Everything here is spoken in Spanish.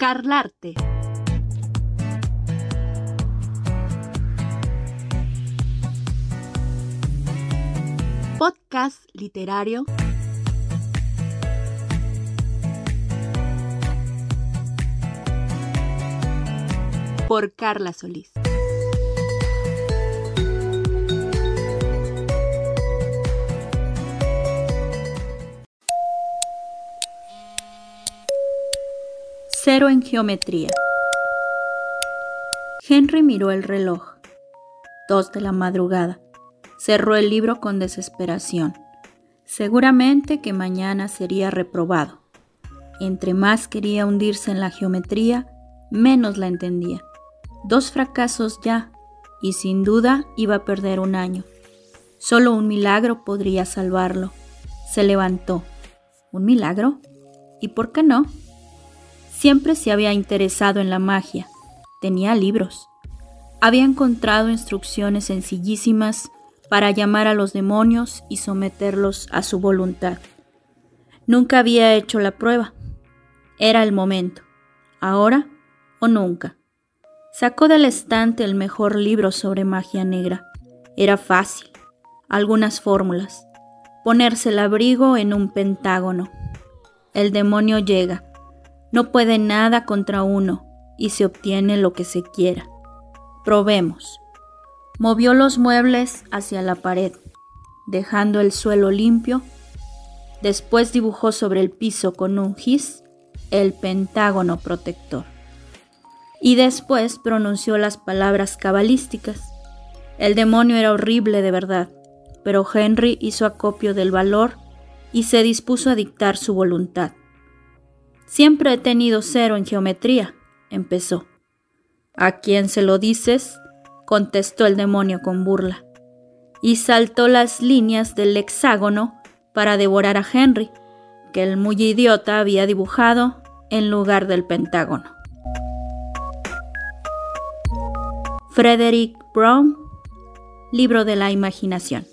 Carlarte. Podcast literario. Por Carla Solís. Cero en geometría. Henry miró el reloj. Dos de la madrugada. Cerró el libro con desesperación. Seguramente que mañana sería reprobado. Entre más quería hundirse en la geometría, menos la entendía. Dos fracasos ya, y sin duda iba a perder un año. Solo un milagro podría salvarlo. Se levantó. ¿Un milagro? ¿Y por qué no? Siempre se había interesado en la magia. Tenía libros. Había encontrado instrucciones sencillísimas para llamar a los demonios y someterlos a su voluntad. Nunca había hecho la prueba. Era el momento. Ahora o nunca. Sacó del estante el mejor libro sobre magia negra. Era fácil. Algunas fórmulas. Ponerse el abrigo en un pentágono. El demonio llega no puede nada contra uno y se obtiene lo que se quiera. Probemos. Movió los muebles hacia la pared, dejando el suelo limpio. Después dibujó sobre el piso con un gis el pentágono protector. Y después pronunció las palabras cabalísticas. El demonio era horrible de verdad, pero Henry hizo acopio del valor y se dispuso a dictar su voluntad. Siempre he tenido cero en geometría, empezó. ¿A quién se lo dices? contestó el demonio con burla, y saltó las líneas del hexágono para devorar a Henry, que el muy idiota había dibujado en lugar del pentágono. Frederick Brown, Libro de la Imaginación.